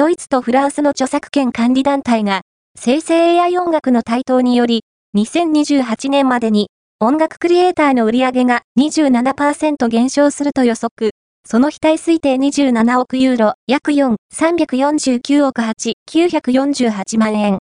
ドイツとフランスの著作権管理団体が、生成 AI 音楽の台頭により、2028年までに音楽クリエイターの売り上げが27%減少すると予測。その非対推定27億ユーロ、約4、349億8、948万円。